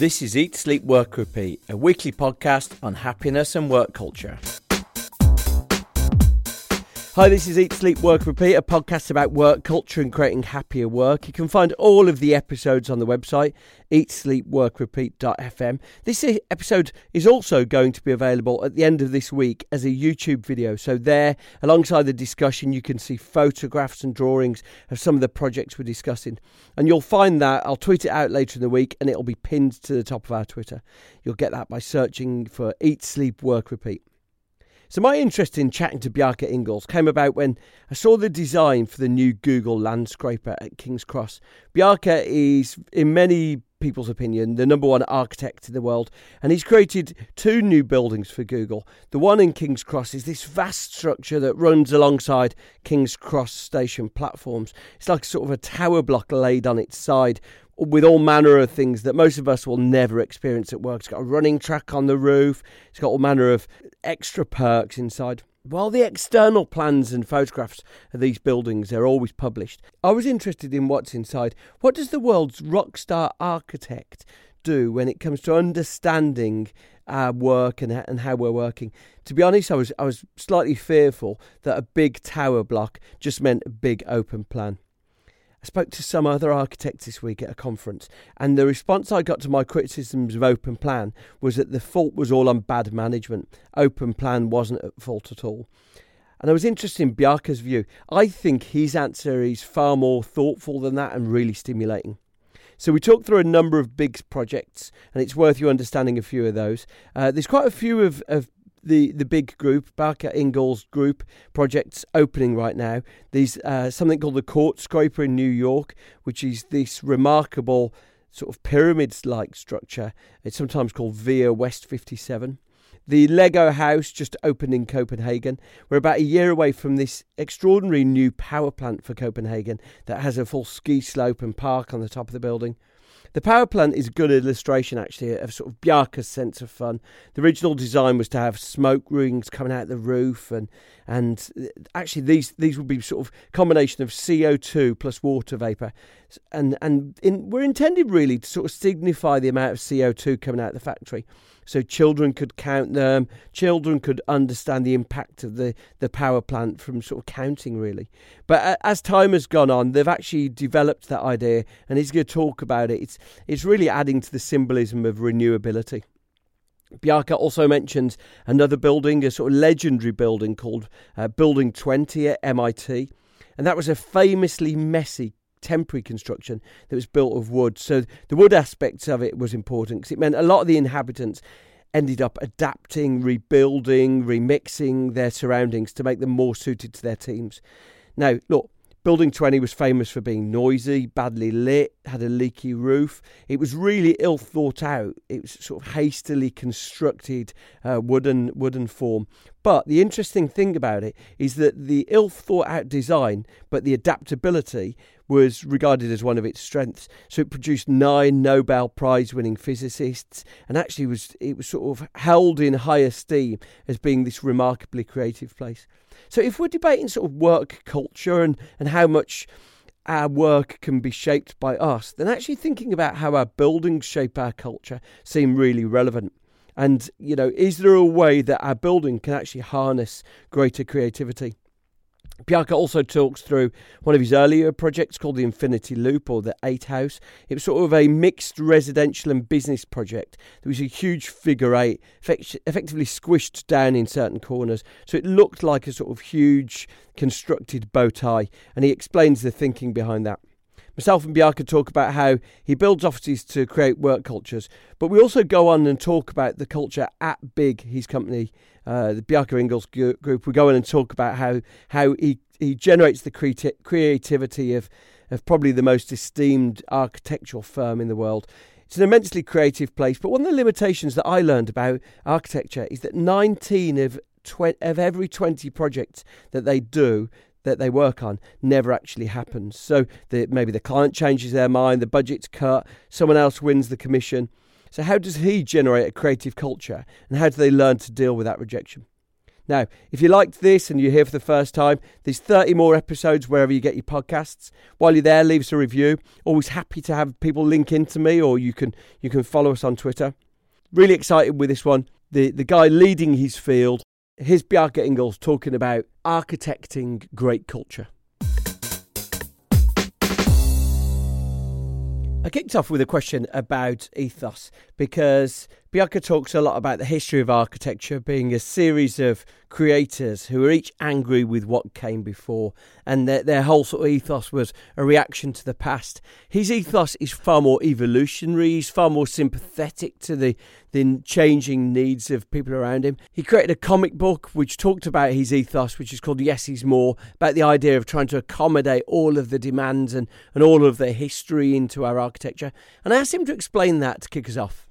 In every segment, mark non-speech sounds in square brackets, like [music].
This is Eat, Sleep, Work, Repeat, a weekly podcast on happiness and work culture. Hi, this is Eat, Sleep, Work, Repeat, a podcast about work culture and creating happier work. You can find all of the episodes on the website, eatsleepworkrepeat.fm. This episode is also going to be available at the end of this week as a YouTube video. So, there, alongside the discussion, you can see photographs and drawings of some of the projects we're discussing. And you'll find that, I'll tweet it out later in the week, and it'll be pinned to the top of our Twitter. You'll get that by searching for Eat, Sleep, Work, Repeat. So, my interest in chatting to Bjarke Ingels came about when I saw the design for the new Google Landscraper at King's Cross. Bjarke is, in many people's opinion, the number one architect in the world, and he's created two new buildings for Google. The one in King's Cross is this vast structure that runs alongside King's Cross station platforms. It's like sort of a tower block laid on its side with all manner of things that most of us will never experience at work. It's got a running track on the roof, it's got all manner of extra perks inside. While the external plans and photographs of these buildings are always published, I was interested in what's inside. What does the world's rock star architect do when it comes to understanding our work and, and how we're working? To be honest, I was I was slightly fearful that a big tower block just meant a big open plan. I spoke to some other architects this week at a conference, and the response I got to my criticisms of Open Plan was that the fault was all on bad management. Open Plan wasn't at fault at all. And I was interested in Bjarke's view. I think his answer is far more thoughtful than that and really stimulating. So we talked through a number of big projects, and it's worth you understanding a few of those. Uh, there's quite a few of, of the, the big group, Bjarke Ingels group projects opening right now. There's uh, something called the Court Scraper in New York, which is this remarkable sort of pyramids like structure. It's sometimes called Via West 57. The Lego house just opened in Copenhagen. We're about a year away from this extraordinary new power plant for Copenhagen that has a full ski slope and park on the top of the building. The power plant is a good illustration, actually, of sort of Bjarke's sense of fun. The original design was to have smoke rings coming out of the roof, and and uh, actually these these would be sort of combination of CO two plus water vapor, and and in, were intended really to sort of signify the amount of CO two coming out of the factory so children could count them. Children could understand the impact of the, the power plant from sort of counting, really. But as time has gone on, they've actually developed that idea, and he's going to talk about it. It's, it's really adding to the symbolism of renewability. Bjarke also mentions another building, a sort of legendary building called uh, Building 20 at MIT. And that was a famously messy temporary construction that was built of wood. So the wood aspects of it was important because it meant a lot of the inhabitants ended up adapting, rebuilding, remixing their surroundings to make them more suited to their teams. Now, look, Building 20 was famous for being noisy, badly lit, had a leaky roof. It was really ill thought out. It was sort of hastily constructed uh, wooden wooden form. But the interesting thing about it is that the ill thought out design, but the adaptability was regarded as one of its strengths. So it produced nine Nobel Prize winning physicists and actually was it was sort of held in high esteem as being this remarkably creative place. So if we're debating sort of work culture and, and how much our work can be shaped by us, then actually thinking about how our buildings shape our culture seem really relevant. And, you know, is there a way that our building can actually harness greater creativity? Bjarke also talks through one of his earlier projects called the Infinity Loop or the Eight House. It was sort of a mixed residential and business project. There was a huge figure eight, effectively squished down in certain corners. So it looked like a sort of huge constructed bow tie. And he explains the thinking behind that. Myself and Bjarke talk about how he builds offices to create work cultures, but we also go on and talk about the culture at Big, his company, uh, the Bjarke Ingels group. We go in and talk about how how he, he generates the creati- creativity of, of probably the most esteemed architectural firm in the world. It's an immensely creative place, but one of the limitations that I learned about architecture is that 19 of of every 20 projects that they do, that they work on never actually happens. So the, maybe the client changes their mind, the budget's cut, someone else wins the commission. So, how does he generate a creative culture and how do they learn to deal with that rejection? Now, if you liked this and you're here for the first time, there's 30 more episodes wherever you get your podcasts. While you're there, leave us a review. Always happy to have people link into me, or you can you can follow us on Twitter. Really excited with this one. The the guy leading his field, here's Bjarke Ingels talking about architecting great culture. I kicked off with a question about ethos because Bjarke talks a lot about the history of architecture being a series of creators who were each angry with what came before, and their, their whole sort of ethos was a reaction to the past. His ethos is far more evolutionary, he's far more sympathetic to the, the changing needs of people around him. He created a comic book which talked about his ethos, which is called Yes Is More, about the idea of trying to accommodate all of the demands and, and all of the history into our architecture. And I asked him to explain that to kick us off.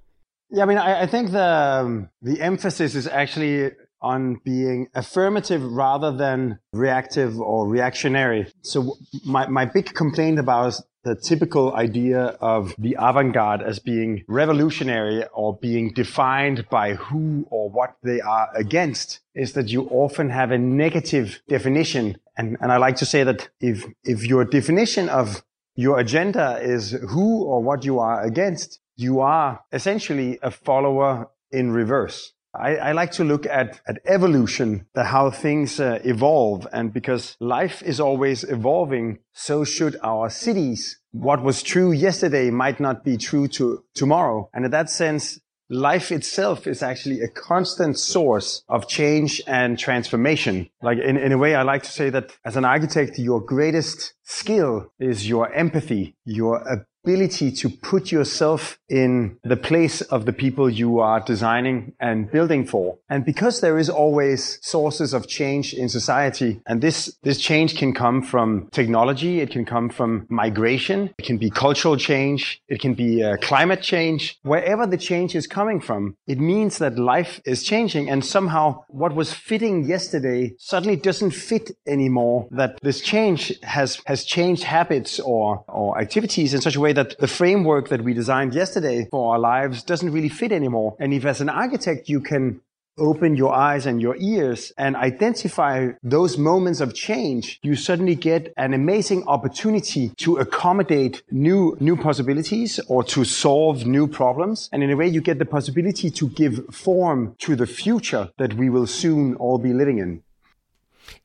Yeah, I mean, I, I think the um, the emphasis is actually on being affirmative rather than reactive or reactionary. So my, my big complaint about the typical idea of the avant-garde as being revolutionary or being defined by who or what they are against is that you often have a negative definition. And, and I like to say that if, if your definition of your agenda is who or what you are against, you are essentially a follower in reverse. I, I, like to look at, at evolution, that how things uh, evolve. And because life is always evolving, so should our cities. What was true yesterday might not be true to tomorrow. And in that sense, life itself is actually a constant source of change and transformation. Like in, in a way, I like to say that as an architect, your greatest skill is your empathy, your ability to put yourself in the place of the people you are designing and building for. And because there is always sources of change in society, and this, this change can come from technology, it can come from migration, it can be cultural change, it can be uh, climate change. Wherever the change is coming from, it means that life is changing and somehow what was fitting yesterday suddenly doesn't fit anymore. That this change has, has changed habits or, or activities in such a way way that the framework that we designed yesterday for our lives doesn't really fit anymore. And if as an architect you can open your eyes and your ears and identify those moments of change, you suddenly get an amazing opportunity to accommodate new, new possibilities or to solve new problems. And in a way, you get the possibility to give form to the future that we will soon all be living in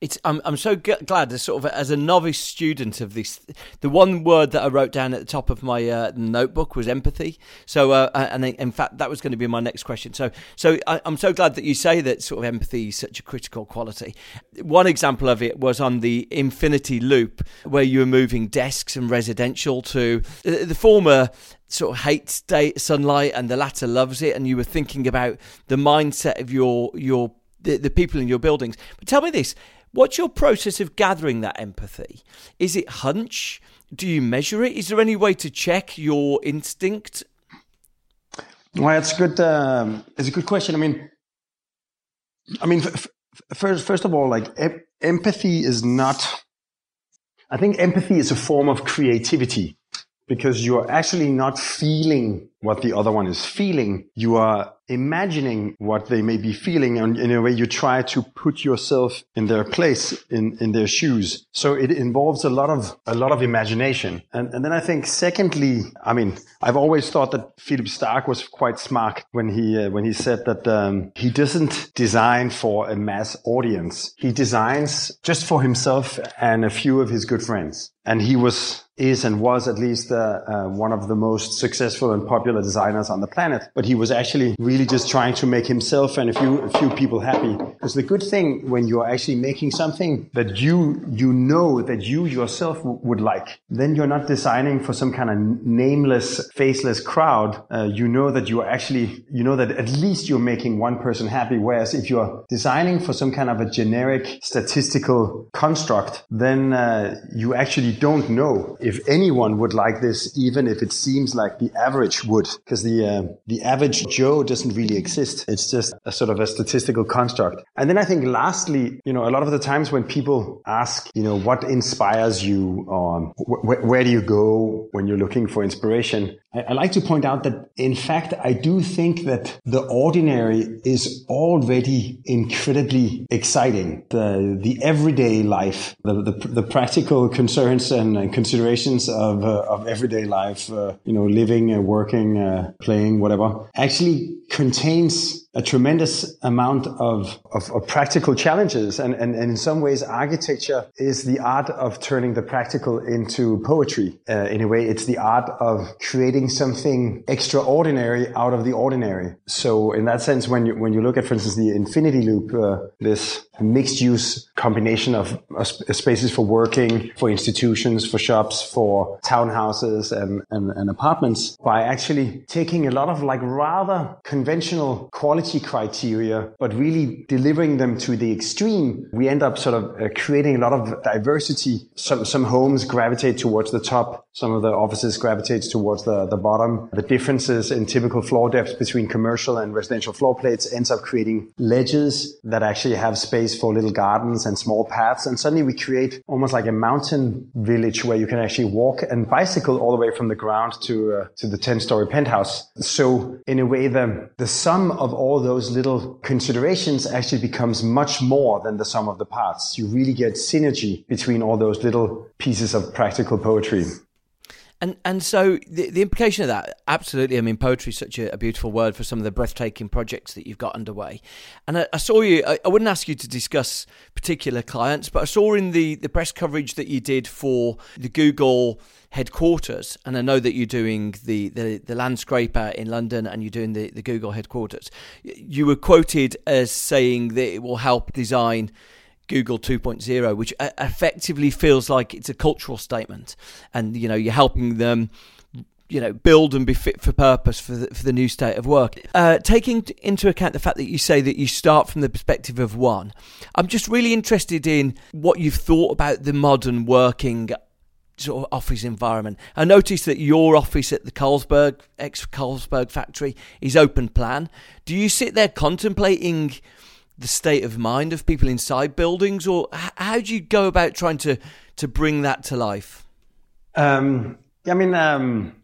it's I'm I'm so g- glad as sort of as a novice student of this. The one word that I wrote down at the top of my uh, notebook was empathy. So uh, and in fact that was going to be my next question. So so I, am so glad that you say that sort of empathy is such a critical quality. One example of it was on the Infinity Loop where you were moving desks and residential to uh, the former sort of hates day, sunlight and the latter loves it and you were thinking about the mindset of your your the, the people in your buildings but tell me this What's your process of gathering that empathy? Is it hunch? Do you measure it? Is there any way to check your instinct? Well, it's good. Um, it's a good question. I mean, I mean, f- f- first, first of all, like em- empathy is not. I think empathy is a form of creativity because you're actually not feeling what the other one is feeling. You are imagining what they may be feeling and in a way you try to put yourself in their place in, in their shoes. So it involves a lot of a lot of imagination. And, and then i think secondly i mean i've always thought that Philippe Starck was quite smart when he uh, when he said that um, he doesn't design for a mass audience. He designs just for himself and a few of his good friends. And he was is and was at least uh, uh, one of the most successful and popular designers on the planet but he was actually really just trying to make himself and a few a few people happy. Because the good thing when you're actually making something that you you know that you yourself w- would like, then you're not designing for some kind of nameless, faceless crowd. Uh, you know that you are actually you know that at least you're making one person happy. Whereas if you're designing for some kind of a generic statistical construct, then uh, you actually don't know if anyone would like this, even if it seems like the average would, because the uh, the average Joe doesn't really exist. It's just a sort of a statistical construct. And then I think lastly, you know, a lot of the times when people ask, you know, what inspires you or wh- where do you go when you're looking for inspiration? I, like to point out that, in fact, I do think that the ordinary is already incredibly exciting. The, the everyday life, the, the, the practical concerns and, and considerations of, uh, of everyday life, uh, you know, living, uh, working, uh, playing, whatever, actually contains a tremendous amount of, of, of practical challenges. And, and, and, in some ways, architecture is the art of turning the practical into poetry. Uh, in a way, it's the art of creating something extraordinary out of the ordinary. So in that sense, when you, when you look at, for instance, the infinity loop, uh, this mixed use combination of uh, spaces for working, for institutions, for shops, for townhouses and, and, and apartments by actually taking a lot of like rather conventional quality criteria, but really delivering them to the extreme, we end up sort of uh, creating a lot of diversity. Some, some homes gravitate towards the top. Some of the offices gravitate towards the, the bottom. The differences in typical floor depths between commercial and residential floor plates ends up creating ledges that actually have space for little gardens and small paths. And suddenly we create almost like a mountain village where you can actually walk and bicycle all the way from the ground to, uh, to the 10 story penthouse. So in a way, the, the sum of all those little considerations actually becomes much more than the sum of the parts. You really get synergy between all those little pieces of practical poetry. And and so the, the implication of that, absolutely. I mean, poetry is such a, a, beautiful word for some of the breathtaking projects that you've got underway. And I, I saw you. I, I, wouldn't ask you to discuss particular clients, but I saw in the the press coverage that you did for the Google headquarters, and I know that you're doing the, the, the landscraper in London and you're doing the, the Google headquarters. You were quoted as saying that it will help design Google 2.0, which effectively feels like it's a cultural statement, and you know you're helping them you know, build and be fit for purpose for the, for the new state of work. Uh, taking into account the fact that you say that you start from the perspective of one, I'm just really interested in what you've thought about the modern working sort of office environment. I noticed that your office at the Carlsberg ex Carlsberg factory is open plan. Do you sit there contemplating? the state of mind of people inside buildings, or how do you go about trying to to bring that to life? Um, I mean, um,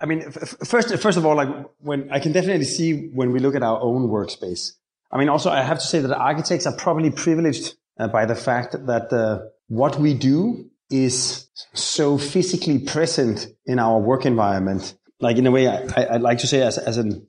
I mean, first first of all, like when I can definitely see when we look at our own workspace. I mean, also I have to say that architects are probably privileged uh, by the fact that uh, what we do is so physically present in our work environment. Like in a way, I, I, like to say, as as an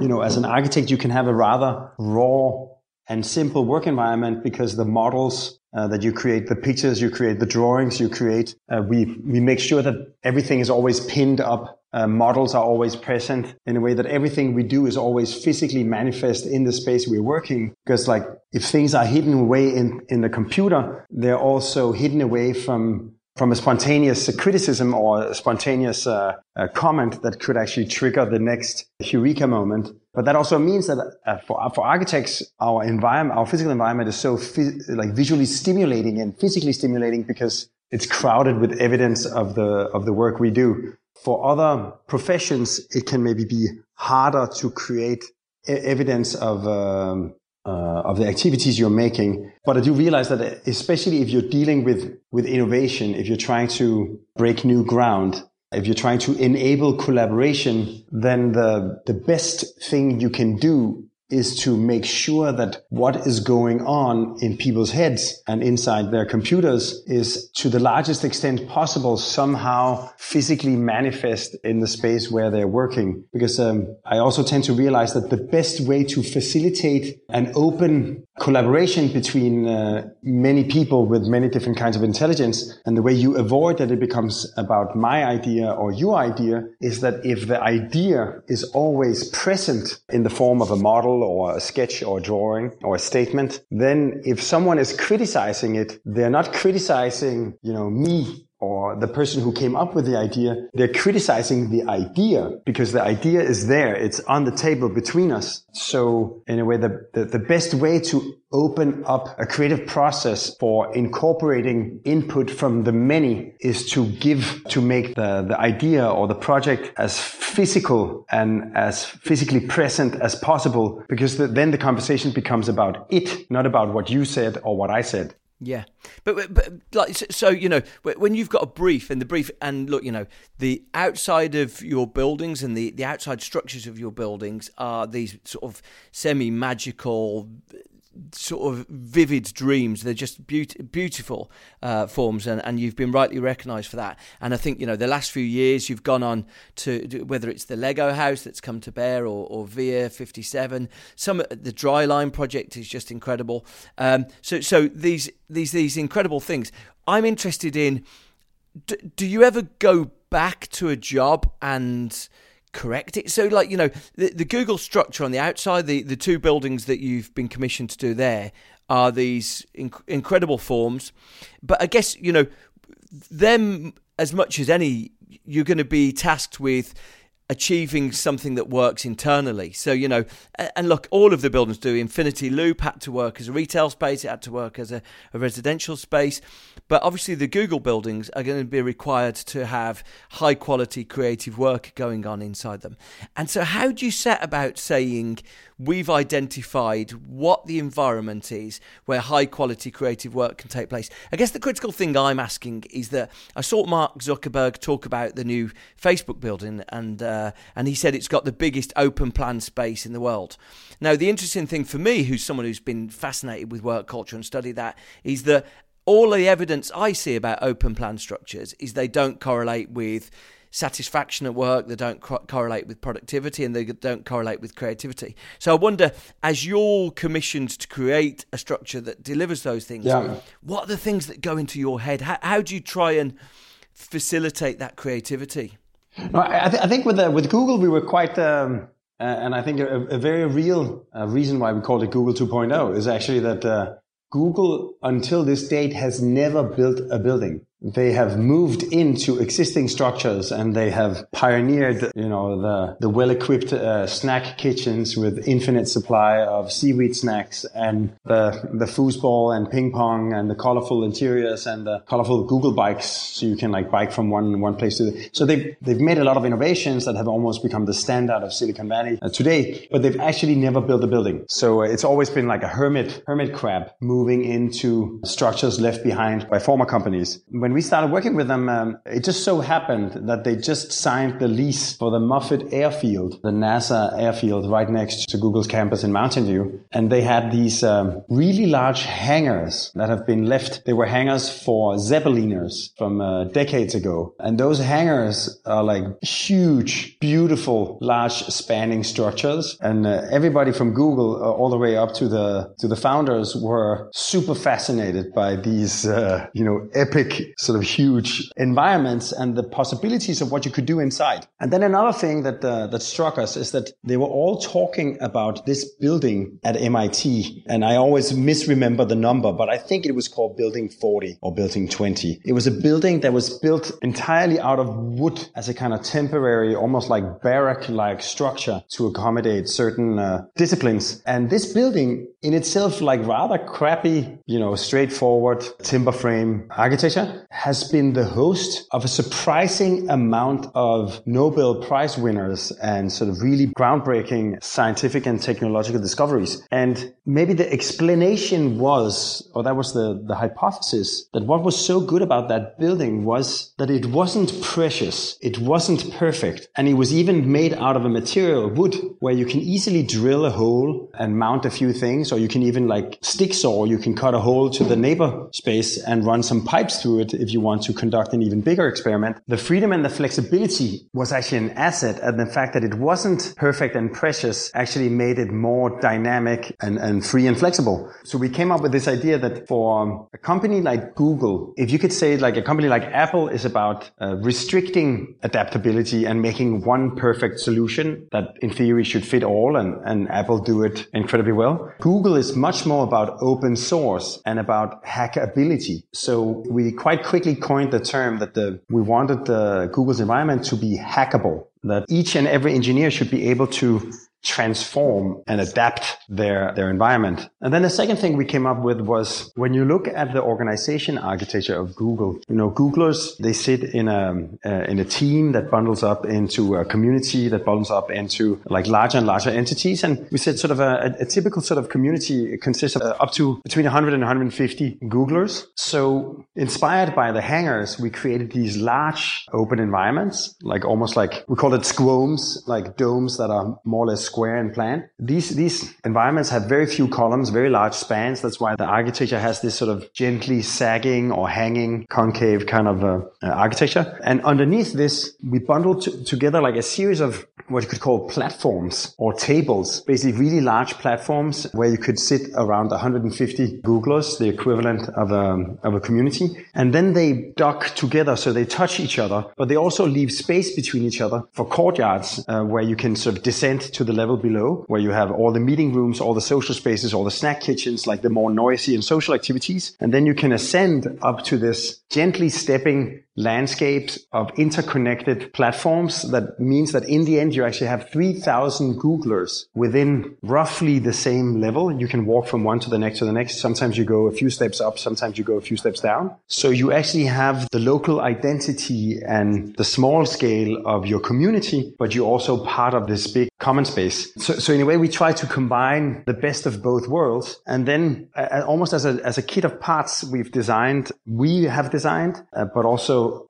you know, as an architect, you can have a rather raw and simple work environment because the models uh, that you create, the pictures you create, the drawings you create, uh, we we make sure that everything is always pinned up. Uh, models are always present in a way that everything we do is always physically manifest in the space we're working. Because like if things are hidden away in in the computer, they're also hidden away from from a spontaneous criticism or a spontaneous uh, uh, comment that could actually trigger the next eureka moment. But that also means that uh, for, for architects, our environment, our physical environment is so phys- like visually stimulating and physically stimulating because it's crowded with evidence of the, of the work we do. For other professions, it can maybe be harder to create evidence of, um, uh, of the activities you're making. But I do realize that especially if you're dealing with, with innovation, if you're trying to break new ground, if you're trying to enable collaboration, then the, the best thing you can do is to make sure that what is going on in people's heads and inside their computers is to the largest extent possible somehow physically manifest in the space where they're working. Because um, I also tend to realize that the best way to facilitate an open collaboration between uh, many people with many different kinds of intelligence and the way you avoid that it becomes about my idea or your idea is that if the idea is always present in the form of a model or a sketch or a drawing or a statement, then if someone is criticizing it, they're not criticizing, you know, me or the person who came up with the idea, they're criticizing the idea because the idea is there. It's on the table between us. So in a way, the, the, the, best way to open up a creative process for incorporating input from the many is to give, to make the, the idea or the project as physical and as physically present as possible because the, then the conversation becomes about it, not about what you said or what I said. Yeah, but, but like so, you know, when you've got a brief and the brief and look, you know, the outside of your buildings and the the outside structures of your buildings are these sort of semi magical sort of vivid dreams. They're just be- beautiful uh, forms, and, and you've been rightly recognised for that. And I think you know the last few years you've gone on to whether it's the Lego house that's come to bear or, or Via Fifty Seven. Some the Dryline project is just incredible. Um, so so these these these incredible things. I'm interested in. do, do you ever go back to a job and correct it. So, like, you know, the, the Google structure on the outside, the, the two buildings that you've been commissioned to do there are these inc- incredible forms. But I guess, you know, them as much as any, you're going to be tasked with achieving something that works internally. So, you know, and look, all of the buildings do. Infinity Loop had to work as a retail space, it had to work as a, a, residential space. But obviously, the Google buildings are going to be required to have high quality creative work going on inside them. And so, how do you set about saying, we've identified what the environment is where high quality creative work can take place. I guess the critical thing I'm asking is that I saw Mark Zuckerberg talk about the new Facebook building, and uh, and he said it's got the biggest open plan space in the world. Now, the interesting thing for me, who's someone who's been fascinated with work culture and studied that, is that all the evidence I see about open plan structures is they don't correlate with satisfaction at work, they don't co- correlate with productivity, and they don't correlate with creativity. So I wonder, as you're commissioned to create a structure that delivers those things, yeah. what are the things that go into your head? How, how do you try and facilitate that creativity? No, I, th- I think with the, with Google, we were quite. Um, uh, and I think a, a very real uh, reason why we called it Google 2.0 is actually that uh, Google, until this date, has never built a building they have moved into existing structures and they have pioneered, you know, the, the well-equipped uh, snack kitchens with infinite supply of seaweed snacks and the, the foosball and ping pong and the colorful interiors and the colorful Google bikes. So you can like bike from one, one place to the, so they've, they've made a lot of innovations that have almost become the standard of Silicon Valley uh, today, but they've actually never built a building. So uh, it's always been like a hermit, hermit crab moving into structures left behind by former companies. When when we started working with them, um, it just so happened that they just signed the lease for the Moffett Airfield, the NASA airfield right next to Google's campus in Mountain View. And they had these um, really large hangars that have been left. They were hangars for Zeppeliners from uh, decades ago. And those hangars are like huge, beautiful, large spanning structures. And uh, everybody from Google uh, all the way up to the, to the founders were super fascinated by these, uh, you know, epic sort of huge environments and the possibilities of what you could do inside. And then another thing that uh, that struck us is that they were all talking about this building at MIT, and I always misremember the number, but I think it was called Building 40 or Building 20. It was a building that was built entirely out of wood as a kind of temporary, almost like barrack-like structure to accommodate certain uh, disciplines. And this building in itself, like rather crappy, you know, straightforward timber frame architecture, has been the host of a surprising amount of Nobel Prize winners and sort of really groundbreaking scientific and technological discoveries. And maybe the explanation was, or that was the, the hypothesis, that what was so good about that building was that it wasn't precious, it wasn't perfect, and it was even made out of a material, wood, where you can easily drill a hole and mount a few things, or you can even like stick saw, you can cut a hole to the neighbor space and run some pipes through it if you want to conduct an even bigger experiment. The freedom and the flexibility was actually an asset and the fact that it wasn't perfect and precious actually made it more dynamic and, and free and flexible. So we came up with this idea that for a company like Google, if you could say like a company like Apple is about uh, restricting adaptability and making one perfect solution that in theory should fit all and, and Apple do it incredibly well. Google is much more about open source and about hackability. So we quite quickly coined the term that the, we wanted the Google's environment to be hackable, that each and every engineer should be able to transform and adapt their, their environment. And then the second thing we came up with was when you look at the organization architecture of Google, you know, Googlers, they sit in a, uh, in a team that bundles up into a community that bundles up into like larger and larger entities. And we said sort of a, a typical sort of community consists of uh, up to between 100 and 150 Googlers. So inspired by the hangars, we created these large open environments, like almost like we call it squomes, like domes that are more or less square and plan. These, these environments have very few columns, very large spans. That's why the architecture has this sort of gently sagging or hanging concave kind of uh, uh, architecture. And underneath this, we bundled t- together like a series of what you could call platforms or tables, basically really large platforms where you could sit around 150 Googlers, the equivalent of a, of a community. And then they dock together so they touch each other, but they also leave space between each other for courtyards uh, where you can sort of descend to the level below, where you have all the meeting rooms, all the social spaces, all the snack kitchens, like the more noisy and social activities. And then you can ascend up to this gently stepping landscapes of interconnected platforms. That means that in the end, you actually have 3000 Googlers within roughly the same level. You can walk from one to the next to the next. Sometimes you go a few steps up. Sometimes you go a few steps down. So you actually have the local identity and the small scale of your community, but you're also part of this big common space. So, so in a way, we try to combine the best of both worlds. And then uh, almost as a, as a kit of parts, we've designed, we have designed, uh, but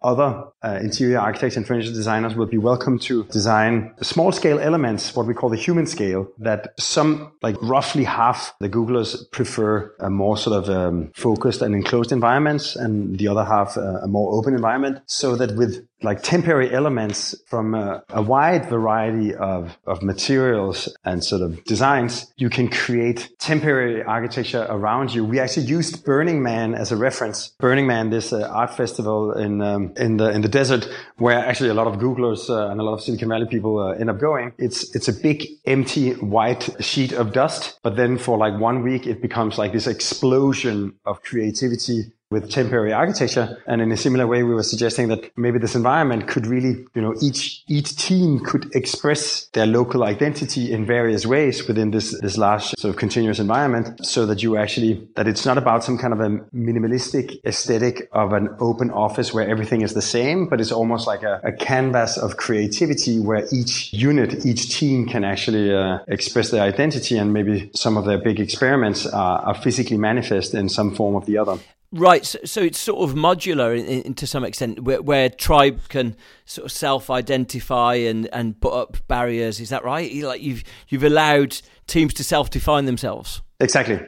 other uh, interior architects and furniture designers will be welcome to design small scale elements, what we call the human scale, that some, like roughly half the Googlers prefer a more sort of um, focused and enclosed environments and the other half uh, a more open environment so that with like temporary elements from a, a, wide variety of, of materials and sort of designs, you can create temporary architecture around you. We actually used Burning Man as a reference. Burning Man, this uh, art festival in um, in the in the desert, where actually a lot of Googlers uh, and a lot of Silicon Valley people uh, end up going. It's it's a big empty white sheet of dust, but then for like one week it becomes like this explosion of creativity with temporary architecture. And in a similar way, we were suggesting that maybe this environment could really, you know, each, each team could express their local identity in various ways within this, this large sort of continuous environment so that you actually, that it's not about some kind of a minimalistic aesthetic of an open office where everything is the same, but it's almost like a, a canvas of creativity where each unit, each team can actually uh, express their identity and maybe some of their big experiments are, are physically manifest in some form of the other. Right, so, so, it's sort of modular in, in, to some extent, where, where, tribe can sort of self-identify and, and put up barriers. Is that right? Like you've you've allowed teams to self-define themselves. Exactly.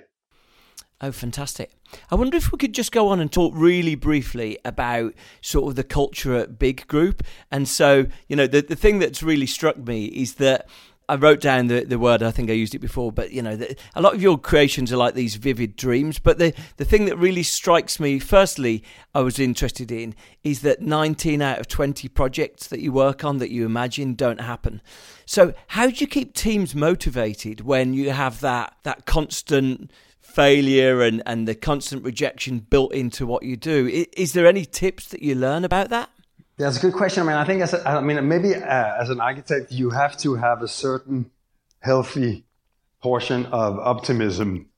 Oh, fantastic! I wonder if we could just go on and talk really briefly about sort of the culture at Big Group. And so, you know, the the thing that's really struck me is that I wrote down the, the word. I think I used it before, but you know, the, a lot of your creations are like these vivid dreams. But the the thing that really strikes me, firstly, I was interested in, is that 19 out of 20 projects that you work on that you imagine don't happen. So, how do you keep teams motivated when you have that that constant failure and and the constant rejection built into what you do? Is, is there any tips that you learn about that? That's a good question. I mean, I think as a, I mean, maybe uh, as an architect, you have to have a certain healthy portion of optimism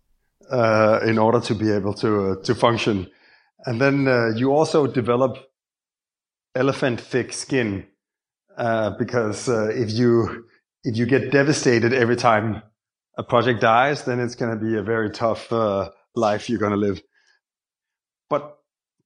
uh, in order to be able to uh, to function, and then uh, you also develop elephant thick skin uh, because uh, if you if you get devastated every time a project dies, then it's going to be a very tough life you're going to live. But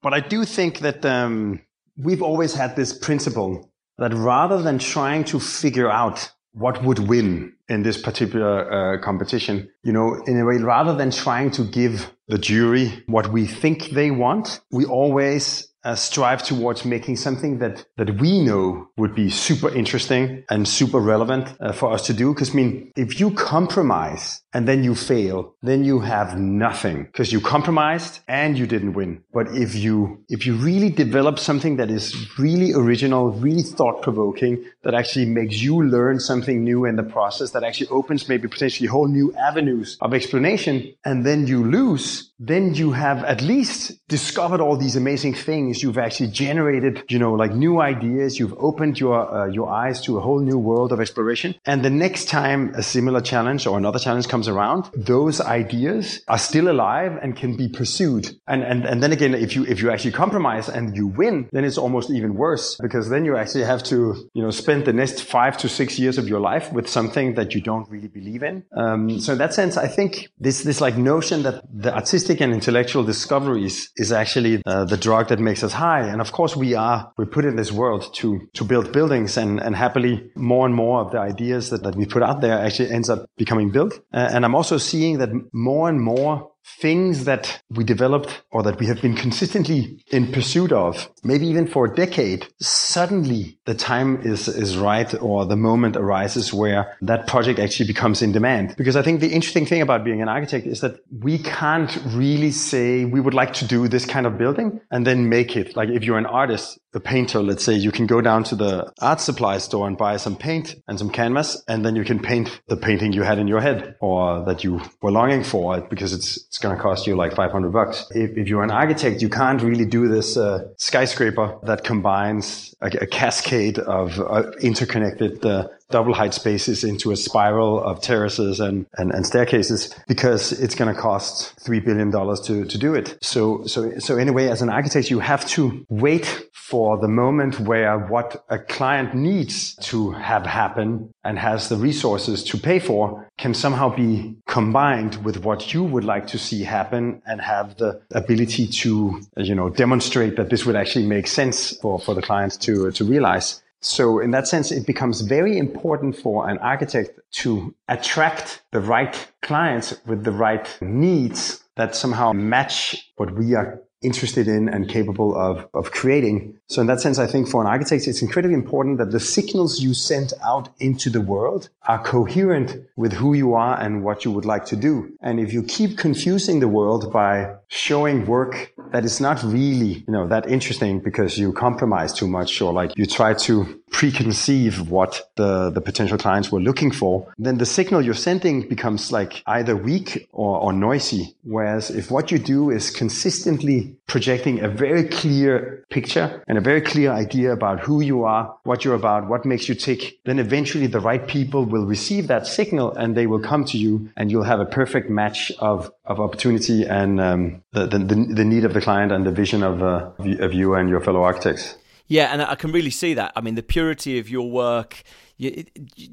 but I do think that. Um, we've always had this principle that rather than trying to figure out what would win in this particular uh, competition, you know, in a way, rather than trying to give the jury what we think they want, we always uh, strive towards making something that that we know would be super interesting and super relevant uh, for us to do. Because I mean, if you compromise and then you fail, then you have nothing because you compromised and you didn't win. But if you if you really develop something that is really original, really thought provoking, that actually makes you learn something new in the process, that actually opens maybe potentially whole new avenues of explanation, and then you lose, then you have at least discovered all these amazing things. You've actually generated, you know, like new ideas. You've opened your, uh, your eyes to a whole new world of exploration. And the next time a similar challenge or another challenge comes around, those ideas are still alive and can be pursued. And, and, and then again, if you, if you actually compromise and you win, then it's almost even worse because then you actually have to, you know, spend the next five to six years of your life with something that you don't really believe in. Um, so in that sense, I think this, this like notion that the artistic and intellectual discoveries is actually uh, the drug that makes us high. And of course we are, we put in this world to, to build buildings and, and happily more and more of the ideas that, that we put out there actually ends up becoming built. Uh, and I'm also seeing that more and more things that we developed or that we have been consistently in pursuit of, maybe even for a decade, suddenly the time is, is right or the moment arises where that project actually becomes in demand. Because I think the interesting thing about being an architect is that we can't really say we would like to do this kind of building and then make it. Like if you're an artist, a painter, let's say you can go down to the art supply store and buy some paint and some canvas and then you can paint the painting you had in your head or that you were longing for because it's it's going to cost you like 500 bucks. If, if, you're an architect, you can't really do this uh, skyscraper that combines a, a cascade of uh, interconnected uh, double height spaces into a spiral of terraces and, and, and staircases because it's going to cost $3 billion to, to do it. So, so, so anyway, as an architect, you have to wait for the moment where what a client needs to have happen and has the resources to pay for can somehow be combined with what you would like to see happen and have the ability to, you know, demonstrate that this would actually make sense for, for the client to, to realize. So in that sense, it becomes very important for an architect to attract the right clients with the right needs that somehow match what we are interested in and capable of, of creating. So in that sense, I think for an architect, it's incredibly important that the signals you send out into the world are coherent with who you are and what you would like to do. And if you keep confusing the world by showing work that is not really, you know, that interesting because you compromise too much or like you try to preconceive what the, the potential clients were looking for, then the signal you're sending becomes like either weak or, or noisy. Whereas if what you do is consistently projecting a very clear picture and a very clear idea about who you are, what you're about, what makes you tick, then eventually the right people will receive that signal and they will come to you and you'll have a perfect match of, of opportunity and um, the, the, the need of the client and the vision of, uh, of you and your fellow architects. Yeah, and I can really see that. I mean, the purity of your work. You,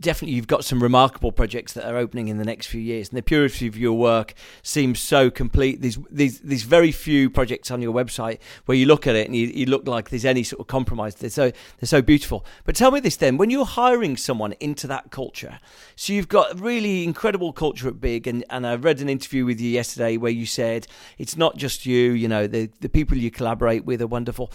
definitely, you've got some remarkable projects that are opening in the next few years, and the purity of your work seems so complete. There's these these very few projects on your website where you look at it and you, you look like there's any sort of compromise. They're so they're so beautiful. But tell me this then: when you're hiring someone into that culture, so you've got a really incredible culture at Big, and, and I read an interview with you yesterday where you said it's not just you. You know, the the people you collaborate with are wonderful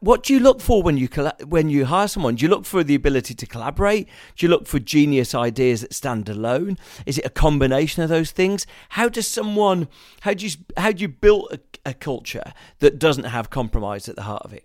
what do you look for when you when you hire someone? Do you look for the ability to collaborate? Do you look for genius ideas that stand alone? Is it a combination of those things? How does someone how do you how do you build a, a culture that doesn't have compromise at the heart of it?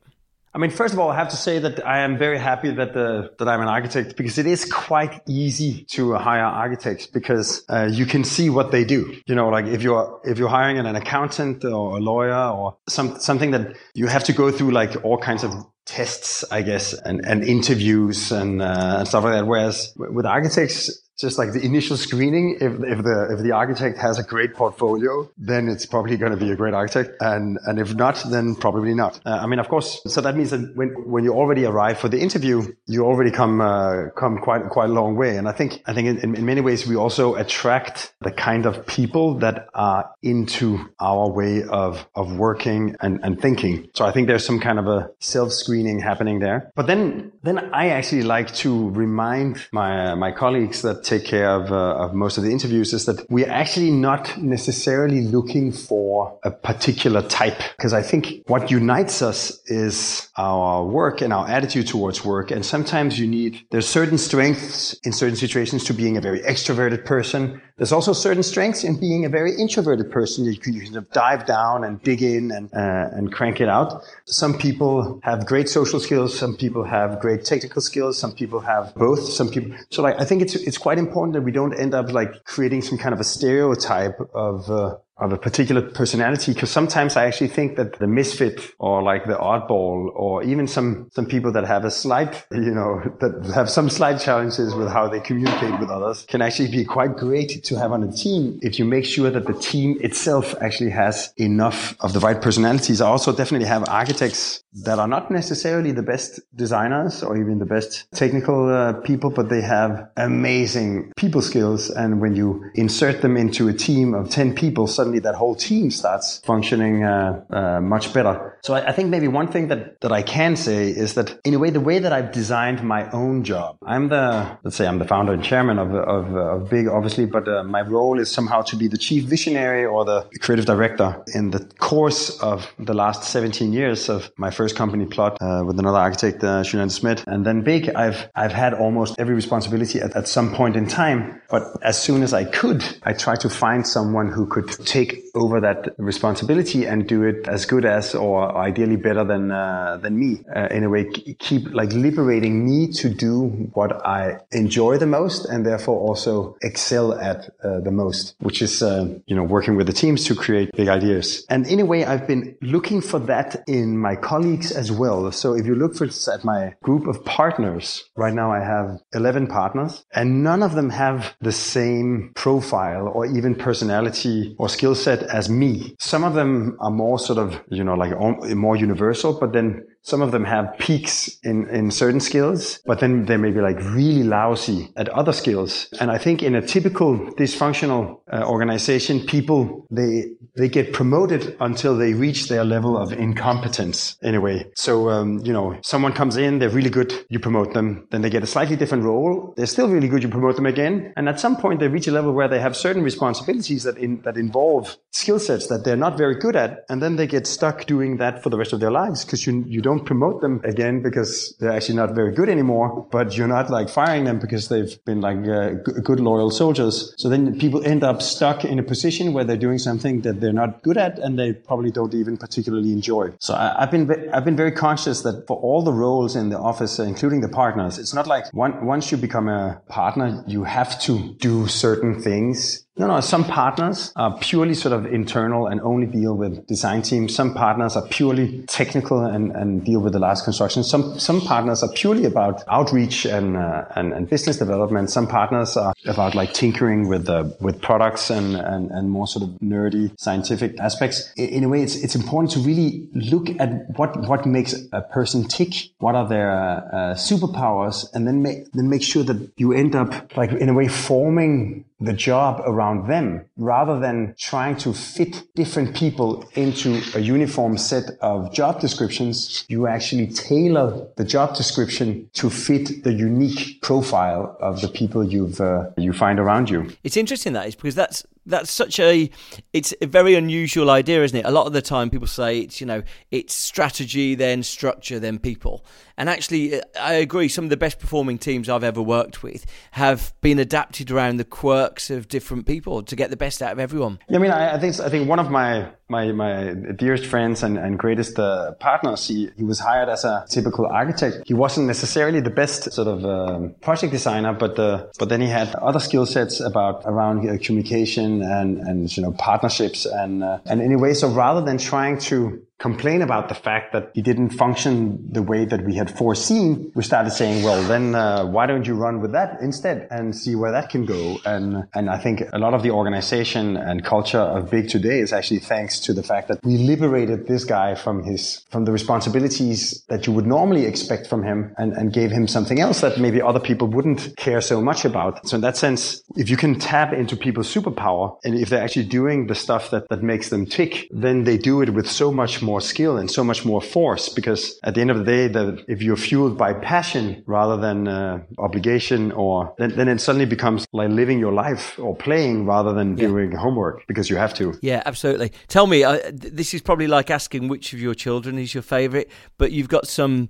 I mean, first of all, I have to say that I am very happy that the, that I'm an architect because it is quite easy to hire architects because uh, you can see what they do. You know, like if you're if you're hiring an accountant or a lawyer or some something that you have to go through like all kinds of tests, I guess, and, and interviews and, uh, and stuff like that. Whereas with architects, just like the initial screening. If, if the if the architect has a great portfolio, then it's probably going to be a great architect, and and if not, then probably not. Uh, I mean, of course. So that means that when when you already arrive for the interview, you already come uh, come quite quite a long way. And I think I think in, in many ways we also attract the kind of people that are into our way of of working and and thinking. So I think there's some kind of a self screening happening there. But then then I actually like to remind my my colleagues that take care of, uh, of most of the interviews is that we're actually not necessarily looking for a particular type. Because I think what unites us is our work and our attitude towards work. And sometimes you need, there's certain strengths in certain situations to being a very extroverted person. There's also certain strengths in being a very introverted person. You can, you can dive down and dig in and, uh, and crank it out. Some people have great social skills. Some people have great technical skills. Some people have both. Some people, so like, I think it's, it's quite important that we don't end up like creating some kind of a stereotype of, uh, of a particular personality because sometimes I actually think that the misfit or like the oddball or even some some people that have a slight you know [laughs] that have some slight challenges with how they communicate with others can actually be quite great to have on a team if you make sure that the team itself actually has enough of the right personalities. I also definitely have architects that are not necessarily the best designers or even the best technical uh, people, but they have amazing people skills. And when you insert them into a team of 10 people, suddenly that whole team starts functioning uh, uh, much better. So I, I, think maybe one thing that, that I can say is that in a way, the way that I've designed my own job, I'm the, let's say I'm the founder and chairman of, of, of Big, obviously, but uh, my role is somehow to be the chief visionary or the creative director in the course of the last 17 years of my first company plot uh, with another architect, uh, Julian Smith. And then big, I've, I've had almost every responsibility at, at some point in time. But as soon as I could, I tried to find someone who could take over that responsibility and do it as good as, or ideally better than, uh, than me. Uh, in a way, keep like liberating me to do what I enjoy the most and therefore also excel at uh, the most, which is, uh, you know, working with the teams to create big ideas. And in a way, I've been looking for that in my colleagues as well. So if you look for at my group of partners, right now I have 11 partners and none of them have the same profile or even personality or skill set as me. Some of them are more sort of, you know, like more universal, but then some of them have peaks in, in certain skills, but then they may be like really lousy at other skills. And I think in a typical dysfunctional uh, organization, people, they, they get promoted until they reach their level of incompetence in a way. So, um, you know, someone comes in, they're really good, you promote them. Then they get a slightly different role. They're still really good, you promote them again. And at some point they reach a level where they have certain responsibilities that in, that involve skill sets that they're not very good at. And then they get stuck doing that for the rest of their lives because you, you don't don't promote them again because they're actually not very good anymore, but you're not like firing them because they've been like uh, good loyal soldiers. So then people end up stuck in a position where they're doing something that they're not good at and they probably don't even particularly enjoy. So I, have been I've been very conscious that for all the roles in the office, including the partners, it's not like one, once you become a partner, you have to do certain things no, no. Some partners are purely sort of internal and only deal with design teams. Some partners are purely technical and, and deal with the last construction. Some some partners are purely about outreach and uh, and, and, business development. Some partners are about like tinkering with uh, with products and, and and more sort of nerdy scientific aspects. In, in a way, it's it's important to really look at what what makes a person tick. What are their uh, superpowers, and then make then make sure that you end up like in a way forming the job around them rather than trying to fit different people into a uniform set of job descriptions. You actually tailor the job description to fit the unique profile of the people you've uh, you find around you. It's interesting that is because that's that's such a it's a very unusual idea isn't it? A lot of the time people say it's you know it's strategy then structure then people. And actually uh, i agree some of the best performing teams i've ever worked with have been adapted around the quirks of different people to get the best out of everyone. Yeah, i mean I, I think i think one of my my my dearest friends and, and greatest uh, partners he, he was hired as a typical architect. He wasn't necessarily the best sort of um, project designer but uh, but then he had other skill sets about around uh, communication and, and, you know, partnerships and, uh, and anyway, so rather than trying to complain about the fact that he didn't function the way that we had foreseen, we started saying, well, then uh, why don't you run with that instead and see where that can go? And and I think a lot of the organization and culture of Big today is actually thanks to the fact that we liberated this guy from his from the responsibilities that you would normally expect from him and, and gave him something else that maybe other people wouldn't care so much about. So in that sense, if you can tap into people's superpower and if they're actually doing the stuff that, that makes them tick, then they do it with so much more skill and so much more force because at the end of the day, that if you're fueled by passion rather than uh, obligation or then, then it suddenly becomes like living your life or playing rather than yeah. doing homework because you have to. Yeah, absolutely. Tell me, uh, this is probably like asking which of your children is your favorite, but you've got some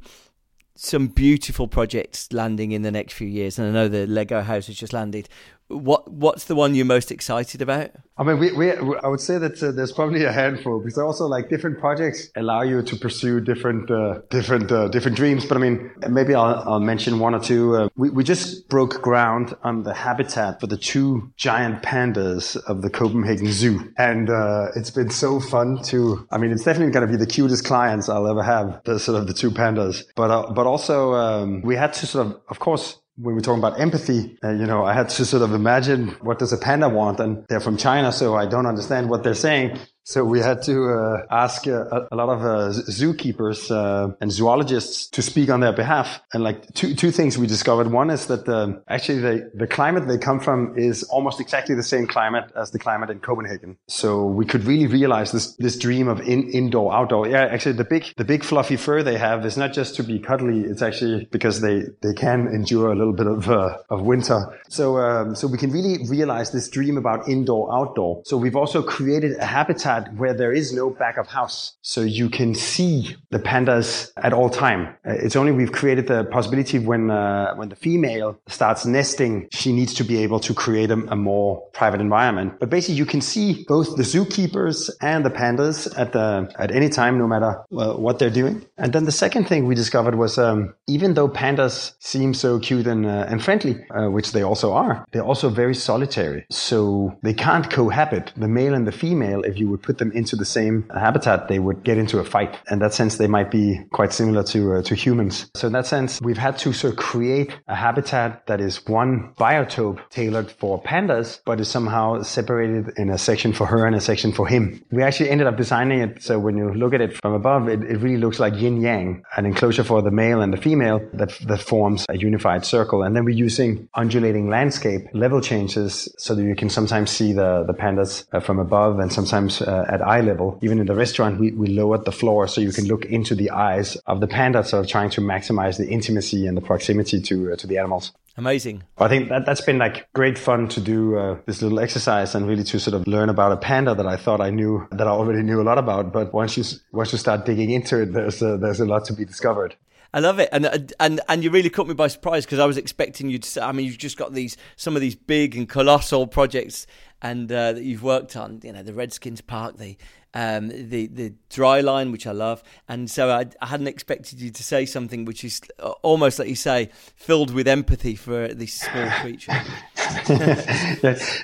some beautiful projects landing in the next few years and I know the Lego house has just landed what what's the one you're most excited about? I mean, we, we I would say that uh, there's probably a handful because also like different projects allow you to pursue different uh, different uh, different dreams. But I mean, maybe I'll, I'll mention one or two. Uh, we we just broke ground on the habitat for the two giant pandas of the Copenhagen Zoo, and uh, it's been so fun to. I mean, it's definitely going to be the cutest clients I'll ever have. The sort of the two pandas, but uh, but also um, we had to sort of, of course when we're talking about empathy, uh, you know, I had to sort of imagine what does a panda want, and they're from China, so I don't understand what they're saying. So we had to uh, ask uh, a lot of uh, zookeepers uh, and zoologists to speak on their behalf. And like two two things we discovered. One is that um, actually the the climate they come from is almost exactly the same climate as the climate in Copenhagen. So we could really realize this this dream of in, indoor outdoor. Yeah, actually the big the big fluffy fur they have is not just to be cuddly. It's actually because they they can endure a little bit of uh, of winter. So um, so we can really realize this dream about indoor outdoor. So we've also created a habitat habitat where there is no back of house. So you can see the pandas at all time. Uh, it's only we've created the possibility when, uh, when the female starts nesting, she needs to be able to create a, a, more private environment. But basically you can see both the zookeepers and the pandas at the, at any time, no matter uh, what they're doing. And then the second thing we discovered was, um, even though pandas seem so cute and, uh, and friendly, uh, which they also are, they're also very solitary. So they can't cohabit, the male and the female, if you would put them into the same habitat, they would get into a fight. In that sense, they might be quite similar to uh, to humans. So in that sense, we've had to sort of create a habitat that is one biotope tailored for pandas, but is somehow separated in a section for her and a section for him. We actually ended up designing it so when you look at it from above, it, it really looks like yin yang, an enclosure for the male and the female that that forms a unified circle. And then we're using undulating landscape level changes so that you can sometimes see the the pandas uh, from above and sometimes uh, uh, at eye level. Even in the restaurant, we, we lowered the floor so you can look into the eyes of the panda, sort of trying to maximize the intimacy and the proximity to uh, to the animals. Amazing. I think that that's been like great fun to do uh, this little exercise and really to sort of learn about a panda that I thought I knew that I already knew a lot about. But once you once you start digging into it, there's a, there's a lot to be discovered. I love it, and and and you really caught me by surprise because I was expecting you to. Say, I mean, you've just got these some of these big and colossal projects, and uh, that you've worked on. You know, the Redskins Park, the um, the the dry line, which I love, and so I, I, hadn't expected you to say something which is almost like you say, filled with empathy for this small creature. [laughs]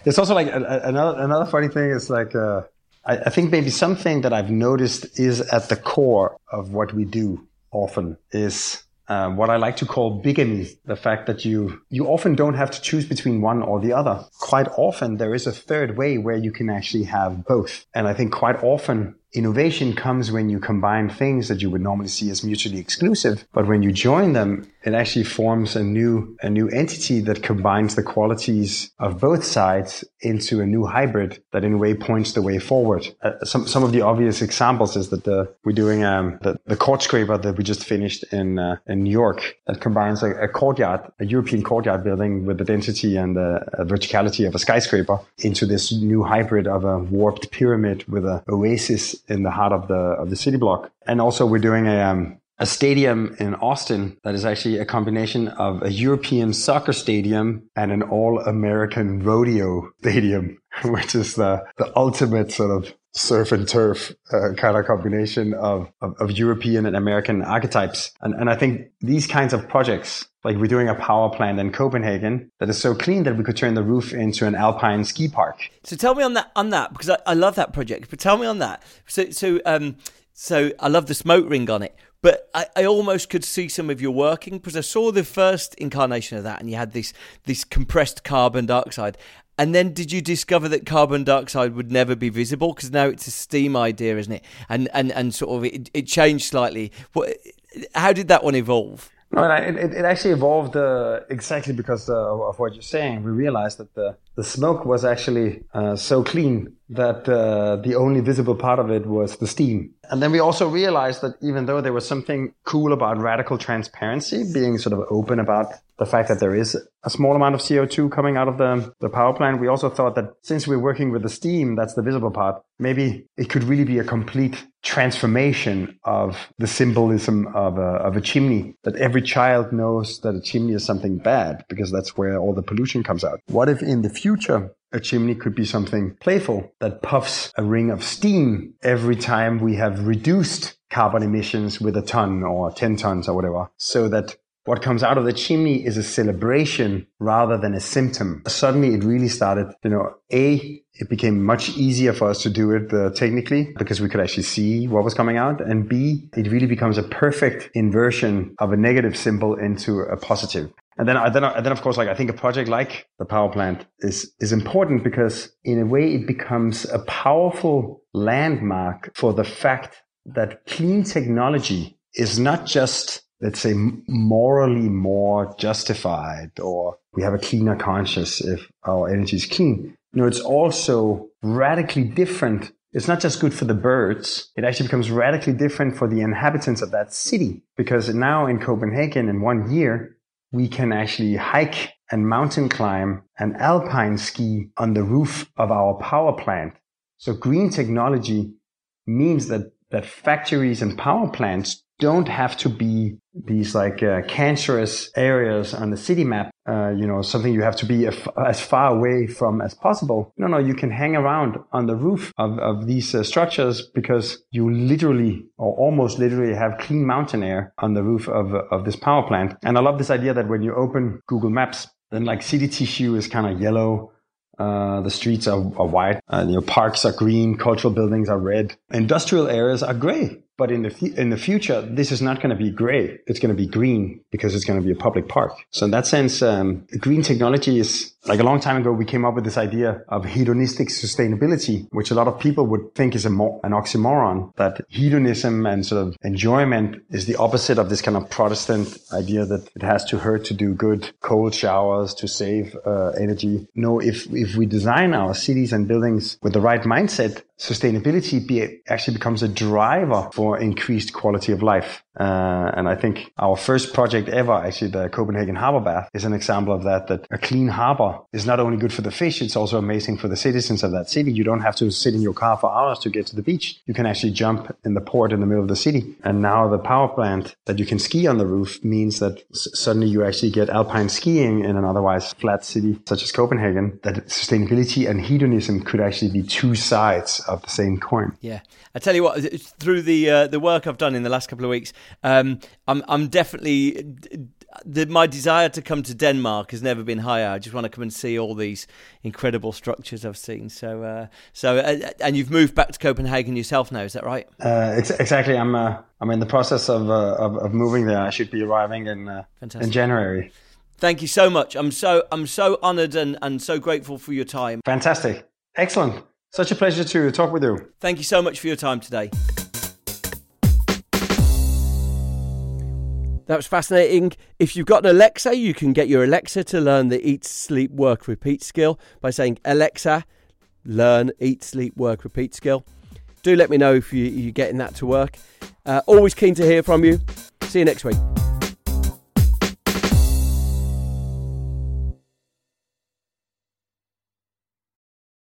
It's also like another another funny thing is like. Uh, I think maybe something that I've noticed is at the core of what we do often is uh, what I like to call bigamy, the fact that you, you often don't have to choose between one or the other. Quite often there is a third way where you can actually have both. And I think quite often innovation comes when you combine things that you would normally see as mutually exclusive. But when you join them, it actually forms a new, a new entity that combines the qualities of both sides into a new hybrid that in a way points the way forward. Uh, some, some of the obvious examples is that the, we're doing, um, the, the court scraper that we just finished in, uh, in New York that combines a, a, courtyard, a European courtyard building with the density and the verticality of a skyscraper into this new hybrid of a warped pyramid with an oasis in the heart of the of the city block. And also, we're doing a um, a stadium in Austin that is actually a combination of a European soccer stadium and an all American rodeo [laughs] stadium, [laughs] which is the, the ultimate sort of surf and turf uh, kind of combination of, of, of, European and American archetypes. And, and I think these kinds of projects, like we're doing a power plant in Copenhagen that is so clean that we could turn the roof into an alpine ski park. So tell me on that, on that, because I, I love that project, but tell me on that. So, so, um, so I love the smoke ring on it. But I, I, almost could see some of your working because I saw the first incarnation of that, and you had this this compressed carbon dioxide, and then did you discover that carbon dioxide would never be visible? Because now it's a steam idea, isn't it? And and, and sort of it, it changed slightly. What, how did that one evolve? No, it, it, it actually evolved uh, exactly because uh, of what you're saying. We realized that the, the smoke was actually uh, so clean that uh, the only visible part of it was the steam. And then we also realized that even though there was something cool about radical transparency, being sort of open about the fact that there is a small amount of CO2 coming out of the, the power plant, we also thought that since we're working with the steam, that's the visible part, maybe it could really be a complete transformation of the symbolism of a, of a chimney, that every child knows that a chimney is something bad because that's where all the pollution comes out. What if in the future a chimney could be something playful that puffs a ring of steam every time we have reduced carbon emissions with a ton or 10 tons or whatever, so that what comes out of the chimney is a celebration rather than a symptom. Suddenly it really started, you know, A, it became much easier for us to do it uh, technically because we could actually see what was coming out. And B, it really becomes a perfect inversion of a negative symbol into a positive. And then, then, then of course, like I think a project like the power plant is, is important because in a way it becomes a powerful landmark for the fact that clean technology is not just let's say, morally more justified or we have a cleaner conscience if our energy is clean. No, it's also radically different. It's not just good for the birds. It actually becomes radically different for the inhabitants of that city because now in Copenhagen in one year, we can actually hike and mountain climb and alpine ski on the roof of our power plant. So green technology means that, that factories and power plants don't have to be these like uh, cancerous areas on the city map, uh, you know, something you have to be as far away from as possible. No, no, you can hang around on the roof of, of these uh, structures because you literally or almost literally have clean mountain air on the roof of, of this power plant. And I love this idea that when you open Google Maps, then like city tissue is kind of yellow. Uh, the streets are, are white, uh, you know, parks are green, cultural buildings are red, industrial areas are gray. But in the in the future, this is not going to be gray. It's going to be green because it's going to be a public park. So in that sense, um, green technology is like a long time ago. We came up with this idea of hedonistic sustainability, which a lot of people would think is a mo- an oxymoron. That hedonism and sort of enjoyment is the opposite of this kind of Protestant idea that it has to hurt to do good, cold showers to save uh, energy. No, if if we design our cities and buildings with the right mindset, sustainability be, actually becomes a driver for increased quality of life. Uh, and I think our first project ever, actually the Copenhagen Harbor Bath, is an example of that, that a clean harbor is not only good for the fish, it's also amazing for the citizens of that city. You don't have to sit in your car for hours to get to the beach. You can actually jump in the port in the middle of the city. And now the power plant that you can ski on the roof means that s- suddenly you actually get alpine skiing in an otherwise flat city such as Copenhagen, that sustainability and hedonism could actually be two sides of the same coin. Yeah. I tell you what, through the uh, the work I've done in the last couple of weeks, um, I'm I'm definitely the, my desire to come to Denmark has never been higher. I just want to come and see all these incredible structures I've seen. So, uh, so, uh, and you've moved back to Copenhagen yourself now, is that right? Uh, ex- exactly. I'm uh, I'm in the process of, uh, of, of moving there. I should be arriving in uh, in January. Thank you so much. I'm so I'm so honoured and, and so grateful for your time. Fantastic. Excellent. Such a pleasure to talk with you. Thank you so much for your time today. That was fascinating. If you've got an Alexa, you can get your Alexa to learn the eat, sleep, work, repeat skill by saying, Alexa, learn, eat, sleep, work, repeat skill. Do let me know if you, are getting that to work. Uh, always keen to hear from you. See you next week.